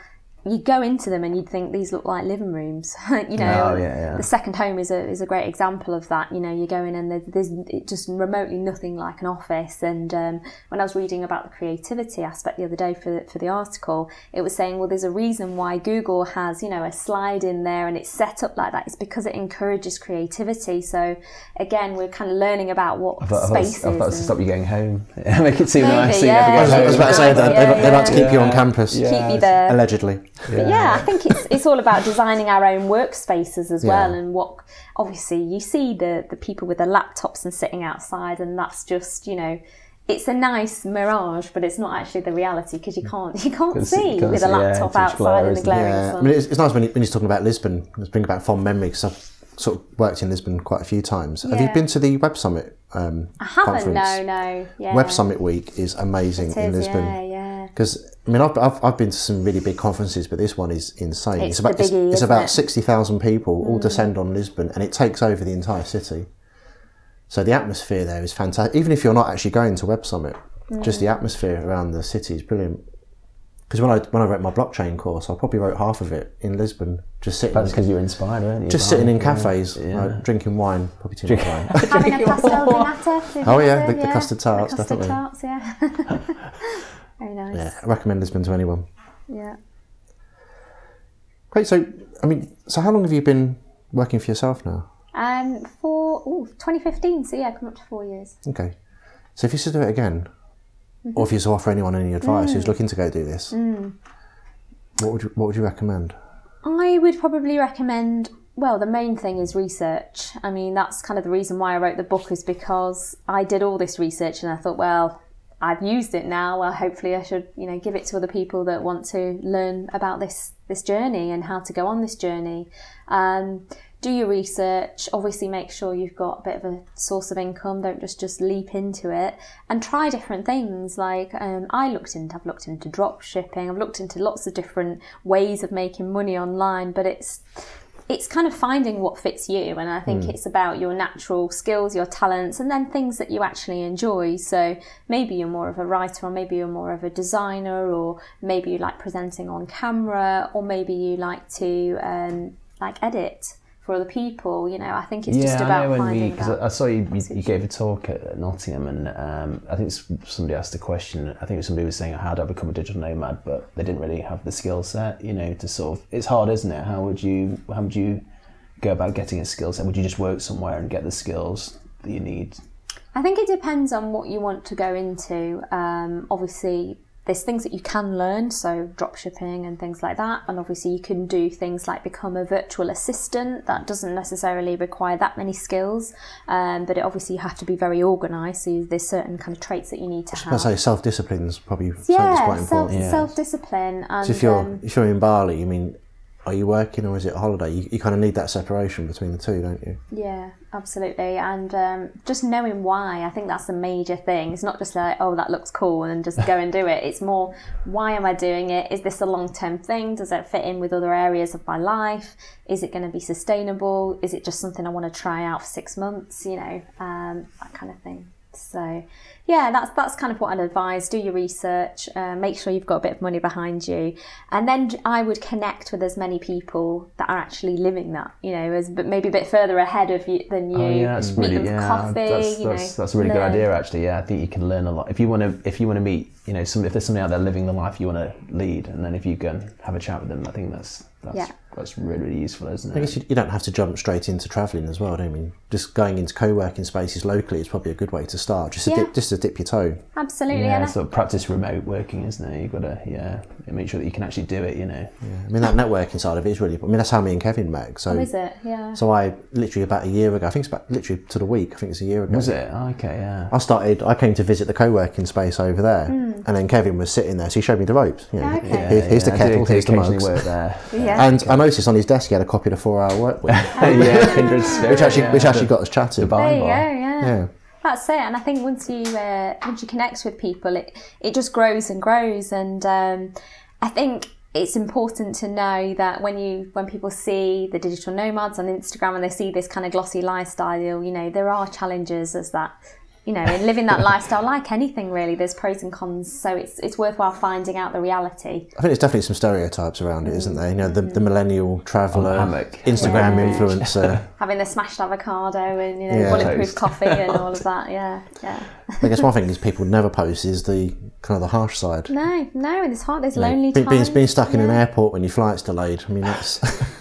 you go into them and you'd think these look like living rooms. [LAUGHS] you know, Oh, yeah, yeah. the second home is a is a great example of that. You know, you go in and there's, there's just remotely nothing like an office. And um, when I was reading about the creativity aspect the other day for the, for the article, it was saying, well, there's a reason why Google has you know a slide in there and it's set up like that. It's because it encourages creativity. So again, we're kind of learning about what I thought, I thought, spaces. I thought to and- stop you going home. [LAUGHS] Make it seem Maybe, nice. so you yeah. I was, get I was home. about to say that Yeah, they, they like to keep you on campus, Yeah. keep you there. allegedly. But yeah, I think it's it's all about designing our own workspaces as well, Yeah. and what obviously you see the the people with the laptops and sitting outside, and that's just you know. It's a nice mirage, but it's not actually the reality because you can't you can't see- with a see, yeah, laptop outside glare, in the glaring Yeah, I sun. mean, it's, it's nice when, you, when you're talking about Lisbon. It's bringing back fond memories because I've sort of worked in Lisbon quite a few times. Have you been to the Web Summit um, I haven't, conference? no, no, yeah. Web Summit Week is amazing in Lisbon. yeah, yeah. Because I mean, I've, I've, I've been to some really big conferences, but this one is insane. It's about the it's, biggie, it's isn't about it? Mm. sixty thousand people all descend on Lisbon, and it takes over the entire city. So the atmosphere there is fantastic. Even if you're not actually going to Web Summit, just Mm. the atmosphere around the city is brilliant. Because when I when I wrote my blockchain course, I probably wrote half of it in Lisbon, just sitting, That's because you're inspired, weren't you? just sitting in cafes, Yeah. like, drinking wine, probably too much wine. Having a [LAUGHS] pastel [LAUGHS] de nata. Oh, yeah, have the- it? the custard tarts, The custard definitely. tarts, yeah. [LAUGHS] Very nice. yeah, I recommend Lisbon to anyone. yeah. Great. So, I mean, so how long have you been working for yourself now? Um, for ooh, 2015, so yeah, come up to four years. Okay. So if you should do it again, Mm-hmm. or if you was to offer anyone any advice Mm. who's looking to go do this, what would you, what would you recommend? I would probably recommend. Well, the main thing is research. I mean, that's kind of the reason why I wrote the book is because I did all this research and I thought, well, I've used it now. Well, hopefully, I should you know give it to other people that want to learn about this this journey and how to go on this journey. Um, do your research. Obviously, make sure you've got a bit of a source of income. Don't just just leap into it and try different things. Like um, I looked into, I've looked into drop shipping. I've looked into lots of different ways of making money online. But it's it's kind of finding what fits you, and I think it's about your natural skills, your talents, and then things that you actually enjoy. So maybe you're more of a writer, or maybe you're more of a designer, or maybe you like presenting on camera, or maybe you like to um, like edit for other people. You know, I think it's yeah, just I about know when finding because. I saw you, you, you gave a talk at, at Nottingham, and um, I think somebody asked a question. I think somebody was saying, "How do I become a digital nomad?" But they didn't really have the skill set, you know, to sort of. It's hard, isn't it? How would you how would you go about getting a skill set? Would you just work somewhere and get the skills that you need? I think it depends on what you want to go into. Um, obviously, there's things that you can learn, so drop shipping and things like that. And obviously, you can do things like become a virtual assistant. That doesn't necessarily require that many skills, um, but it obviously you have to be very organised. So there's certain kind of traits that you need to I have. say self discipline is probably something that's yeah, quite self important. self discipline. And So if you're um, if you're in Bali, I mean, are you working or is it a holiday? You, you kind of need that separation between the two, don't you? Yeah, absolutely. And um, just knowing why, I think that's the major thing. It's not just like, oh, that looks cool and just go and do it. It's more, why am I doing it? Is this a long term thing? Does it fit in with other areas of my life? Is it going to be sustainable? Is it just something I want to try out for six months? You know, um, that kind of thing. So, yeah, that's that's kind of what I'd advise. Do your research. Uh, make sure you've got a bit of money behind you, and then I would connect with as many people that are actually living that. You know, as but maybe a bit further ahead of you than you. Oh yeah, that's meet really yeah. coffee. that's, you that's, know, that's a really good idea actually. Yeah, I think you can learn a lot if you want to. If you want to meet, you know, some if there's somebody out there living the life you want to lead, and then if you can have a chat with them, I think that's that's Yeah. That's really really useful, isn't it? I guess you, you don't have to jump straight into travelling as well, do you? I mean, just going into co-working spaces locally is probably a good way to start. Just to Yeah. dip, just to dip your toe. Absolutely, Yeah, and sort of practice remote working, isn't it? You've got to yeah make sure that you can actually do it. You know. Yeah. I mean, that networking side of it is really. I mean, that's how me and Kevin met. So, oh, is it? Yeah. so I literally about a year ago. I think it's about literally to the week. I think it's a year ago. Was it? Oh, okay, yeah. I started. I came to visit the co-working space over there, and then Kevin was sitting there, so he showed me the ropes. You know, Hmm. Okay. here- here's yeah, the kettle, do here's the occasionally mugs. work there. Yeah. And I noticed on his desk he had a copy of the Four Hour Work Week, [LAUGHS] yeah, kindred spirit. which actually yeah. which actually got us chatting. Bar- there you go. Yeah. Yeah. That's it, and I think once you uh, once you connect with people, it it just grows and grows, and um, I think it's important to know that when you when people see the digital nomads on Instagram and they see this kind of glossy lifestyle, you know there are challenges as that. You know, in living that lifestyle, like anything really, there's pros and cons. So it's it's worthwhile finding out the reality. I think there's definitely some stereotypes around it, isn't there? You know, the, the mm. millennial traveller. Instagram Yeah. influencer. [LAUGHS] Having the smashed avocado and you know Yeah. bulletproof coffee and all of [LAUGHS] that. Yeah, yeah. I guess one thing is people never post is the kind of the harsh side. No, no, and it's hard. There's lonely Be- times. being, being stuck in an airport when your flight's delayed. I mean, that's [LAUGHS]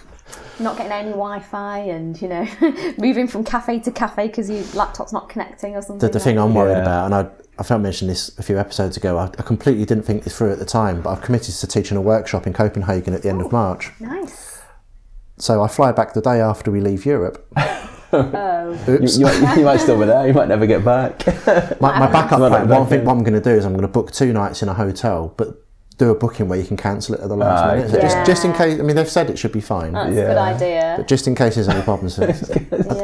not getting any Wi-Fi and you know [LAUGHS] moving from cafe to cafe because your laptop's not connecting or something. the, the thing I'm worried Yeah. about. And I, I felt I mentioned this a few episodes ago. I, I completely didn't think this through at the time, but I've committed to teaching a workshop in Copenhagen at the end of March. nice. So I fly back the day after we leave Europe. [LAUGHS] Oh, You, Oops. you, might, you might still be there. You might never get back. my, my [LAUGHS] backup plan, one thing, what I'm going to do is I'm going to book two nights in a hotel, but do a booking where you can cancel it at the last Ah, minute. So okay. just, just in case, I mean, they've said it should be fine, that's Yeah. a good idea. but just in case there's any problems. [LAUGHS] I, I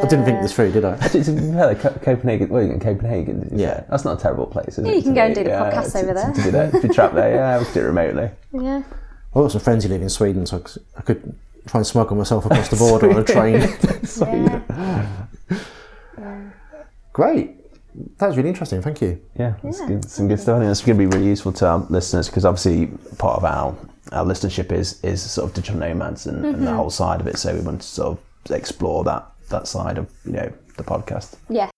didn't think this through, did I? Actually, to be fair, Copenhagen. Well, you're in Copenhagen. Did you Yeah. say? that's not a terrible place. Is Yeah, it, you can to go and do the yeah, podcast over to- there. To do that, if you're trapped there, yeah, we could do it remotely. Yeah. I've got some friends who live in Sweden, so I could try and smuggle myself across the border on a [LAUGHS] train. yeah. Great. That was really interesting. Thank you. Yeah, that's Yeah, good. Some good stuff. I think that's going to be really useful to our listeners because obviously part of our our listenership is is sort of digital nomads and, and the Mm-hmm. whole side of it. So we want to sort of explore that that side of you know the podcast. Yeah.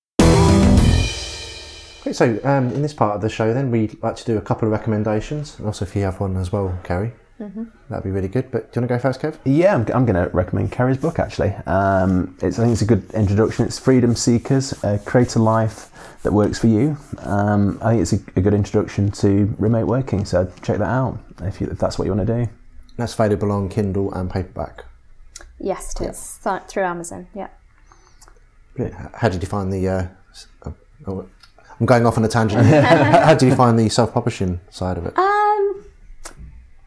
Great. So, um, in this part of the show, then we like to do a couple of recommendations, and also if you have one as well, Kerry, that'd be really good. But do you want to go first, Kev? Yeah, I'm, I'm going to recommend Kerry's book actually. Um, it's, I think it's a good introduction. It's Freedom Seekers, uh, Create a Life That Works for You. Um, I think it's a, a good introduction to remote working, so check that out if, you, if that's what you want to do. That's available on Kindle and paperback. Yes, it is Th- through Amazon. Yeah. Brilliant. How did you find the? Uh, oh, oh, I'm going off on a tangent. [LAUGHS] How did you find the self-publishing side of it? Um,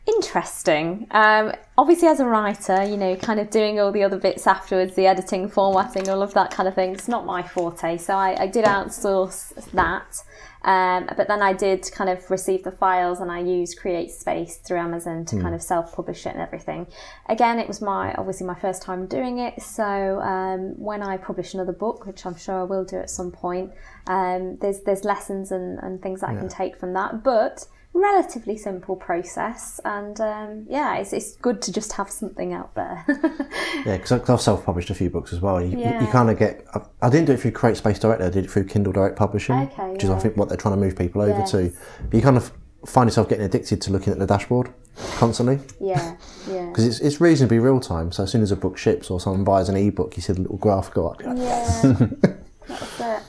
interesting. Um, obviously, as a writer, you know, kind of doing all the other bits afterwards, the editing, formatting, all of that kind of thing. It's not my forte, so I, I did outsource that. Um, but then I did kind of receive the files and I used Create Space through Amazon to kind of self-publish it and everything. Again, it was my obviously my first time doing it. So um, when I publish another book, which I'm sure I will do at some point, um, there's there's lessons and, and things that I can take from that. But relatively simple process and um, yeah it's, it's good to just have something out there [LAUGHS] Yeah, because I've self-published a few books as well. You, you- you, kind of get. I, I didn't do it through Create Space Direct. I did it through Kindle Direct Publishing, Okay, which is I think what they're trying to move people over Yes. to. But you kind of find yourself getting addicted to looking at the dashboard constantly yeah [LAUGHS] yeah because it's, it's reasonably real time. So as soon as a book ships or someone buys an ebook, you see the little graph go up. yeah [LAUGHS] that's it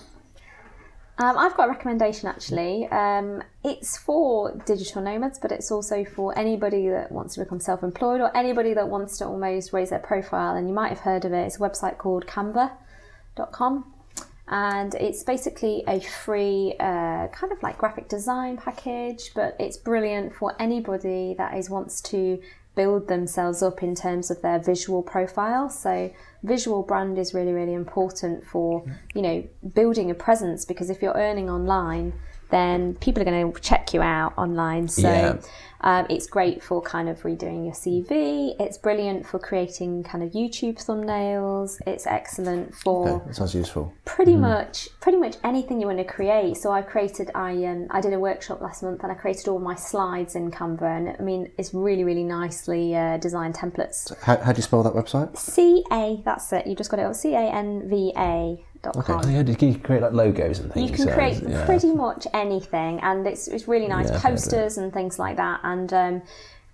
Um, I've got a recommendation actually. Um, it's for digital nomads, but it's also for anybody that wants to become self employed or anybody that wants to almost raise their profile. And you might have heard of it. It's a website called canva.com. And it's basically a free uh, kind of like graphic design package, but it's brilliant for anybody that is wants to build themselves up in terms of their visual profile. So visual brand is really really important for you know building a presence because if you're earning online then people are going to check you out online so Yeah. Um, it's great for kind of redoing your cv it's brilliant for creating kind of youtube thumbnails it's excellent for Okay, that sounds useful. pretty much pretty much anything you want to create so i created i um, i did a workshop last month and i created all my slides in canva and i mean it's really really nicely uh, designed templates How, how do you spell that website? C-A, that's it. You just got it. C-A-N-V-A dot com. Oh, yeah, can you create like logos and things? You can so, create yeah. pretty much anything, and it's, it's really nice Yeah, I've heard of it. posters and things like that. And um,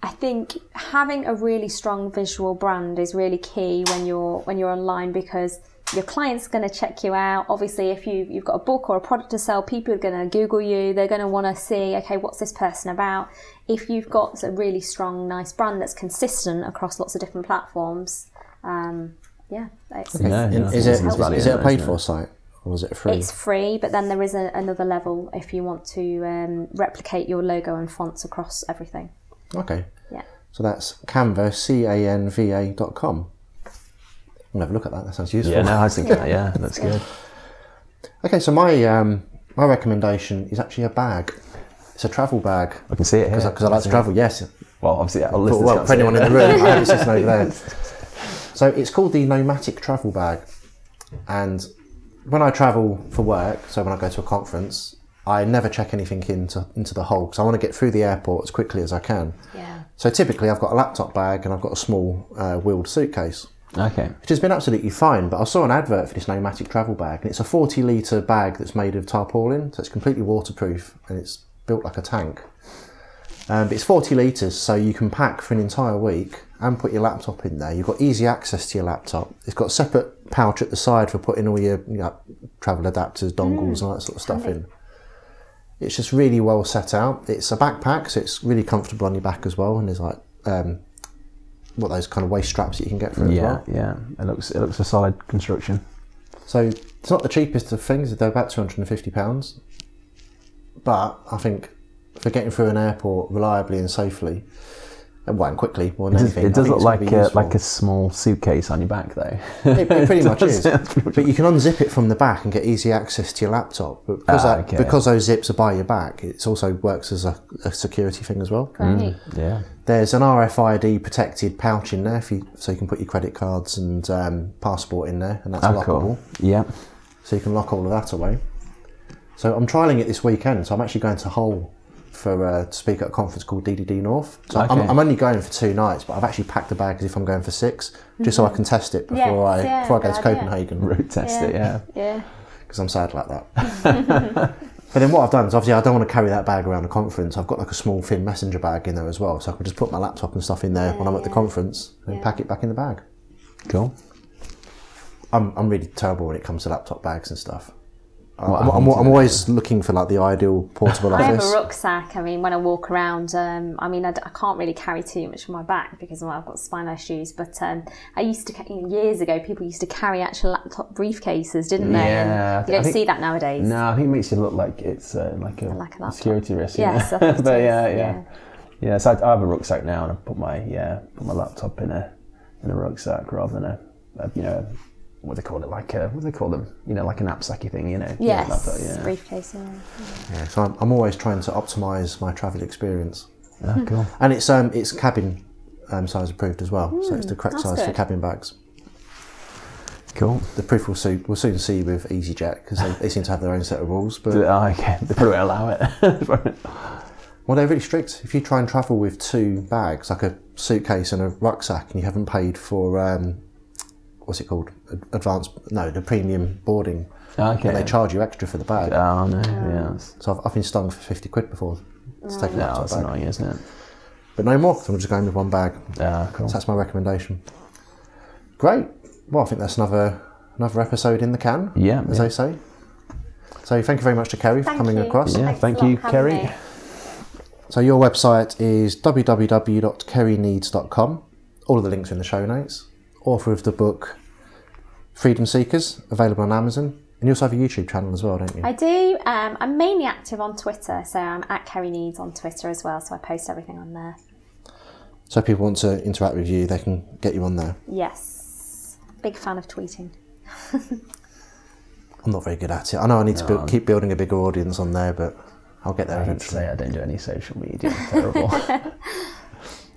I think having a really strong visual brand is really key when you're when you're online because your client's going to check you out. Obviously, if you you've got a book or a product to sell, people are going to Google you. They're going to want to see, okay, what's this person about? If you've got a really strong, nice brand that's consistent across lots of different platforms, um, yeah, it's, it's, Yeah, yeah. Is it, It's value is it a paid for site or is it free? It's free, but then there is a, another level if you want to um, replicate your logo and fonts across everything. Okay. Yeah. So that's Canva, C A N V A dot com. I'll have a look at that. That sounds useful. Yeah, no, [LAUGHS] I was thinking that. Yeah, that's good. Okay, so my um, my recommendation is actually a bag. It's a travel bag I can see it here. because I like to travel. Yes, Well, obviously, our But, listeners well, can't for anyone it. in the room, I have it sitting over there. So it's called the Nomatic Travel Bag, and when I travel for work, so when I go to a conference, I never check anything into into the hole because I want to get through the airport as quickly as I can. Yeah. So typically, I've got a laptop bag and I've got a small uh, wheeled suitcase, Okay. which has been absolutely fine. But I saw an advert for this Nomatic Travel Bag, and it's a 40 litre bag that's made of tarpaulin, so it's completely waterproof and it's built like a tank. Um, but it's 40 litres, so you can pack for an entire week and put your laptop in there. You've got easy access to your laptop. It's got a separate pouch at the side for putting all your you know, travel adapters, dongles, and all that sort of stuff in. It's just really well set out. It's a backpack, so it's really comfortable on your back as well. And there's like um, what those kind of waist straps that you can get for it as Yeah, well. yeah. It looks it looks a solid construction. So it's not the cheapest of things. They're about two hundred and fifty pounds, but I think for getting through an airport reliably and safely, and well, and quickly more than It does, anything, it does look like a, like a small suitcase on your back, though. It, it pretty [LAUGHS] much is. [LAUGHS] Pretty But you can unzip it from the back and get easy access to your laptop. But because, Ah, that, okay. because those zips are by your back, it also works as a, a security thing as well. Great. yeah. There's an RFID protected pouch in there, for you, so you can put your credit cards and um, passport in there, and that's Oh, lockable. cool. Yeah. so you can lock all of that away. So I'm trialing it this weekend. So I'm actually going to Hull for uh, to speak at a conference called DDD North. So I'm, I'm only going for two nights, but I've actually packed the bag as if I'm going for six, just so I can test it before Mm-hmm. Yes, I yeah, before I go to good idea. Copenhagen Road test it, yeah. Yeah. because I'm sad like that. [LAUGHS] [LAUGHS] but then what I've done is obviously I don't want to carry that bag around the conference. I've got like a small thin messenger bag in there as well, so I can just put my laptop and stuff in there when I'm at the conference and Yeah. pack it back in the bag. Cool. I'm, I'm really terrible when it comes to laptop bags and stuff. I'm, I'm, I'm always looking for like the ideal portable [LAUGHS] I have a rucksack. I mean, when I walk around, um, I mean, I, d- I can't really carry too much on my back because well, I've got spinal issues. But um, I used to, ca- years ago, people used to carry actual laptop briefcases, didn't they? And Yeah, you don't think- see that nowadays. No, I think it makes you look like it's uh, like a, Like a security risk. Yes, yeah. I think it but yeah, yeah. yeah, yeah. So I, I have a rucksack now, and I put my yeah, put my laptop in a in a rucksack rather than a, a you know what do they call it like a what do they call them you know like a knapsacky thing you know yeah, Yes, laptop, yeah. briefcase. Yeah. Yeah, so I'm, I'm always trying to optimise my travel experience, Ah, cool. and it's um it's cabin um, size approved as well, so it's the correct that's size for cabin bags. Cool. The proof will soon we'll soon see with EasyJet because they, they seem to have their own set of rules. But Oh, [LAUGHS] okay. They probably allow it. [LAUGHS] well, they're really strict. If you try and travel with two bags, like a suitcase and a rucksack, and you haven't paid for um, what's it called, advanced no, the premium boarding, okay. then they charge you extra for the bag. Oh no. Yeah. That's, So I've, I've been stung for fifty quid before to take a no, laptop that's bag. annoying, isn't it? But no more. So I'm just going with one bag. Ah, cool. So that's my recommendation. Great. Well, I think that's another another episode in the can, Yeah, as yeah. they say. So thank you very much to Kerry for Thank coming you. across. Yeah, Thanks thank a lot you, for having Kerry. me. So your website is www.kerryneeds.com. All of the links are in the show notes. Author of the book Freedom Seekers, available on Amazon. And you also have a YouTube channel as well, don't you? I do. Um, I'm mainly active on Twitter, so I'm at Kerry Needs on Twitter as well. So I post everything on there. So if people want to interact with you, they can get you on there. Yes, big fan of tweeting. [LAUGHS] I'm not very good at it. I know I need to build, keep building a bigger audience on there, but I'll get there I would eventually. say I don't do any social media. I'm terrible. [LAUGHS]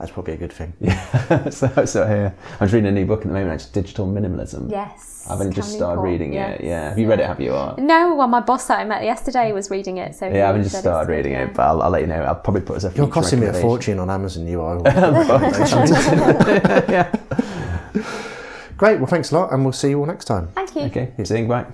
That's probably a good thing. [LAUGHS] so, so here, I was reading a new book at the moment, actually, Digital Minimalism. Yes. I've only just started Newport, reading yes. it. Yeah. Have you read it? Have you? Or? No, well, my boss that I met yesterday was reading it. So Yeah, I haven't just started it's good, reading yeah. it, but I'll, I'll let you know. I'll probably put it as a You're costing me a fortune on Amazon, you are. [LAUGHS] [LAUGHS] yeah. Great, well, thanks a lot, and we'll see you all next time. Thank you. Okay. See you. Bye.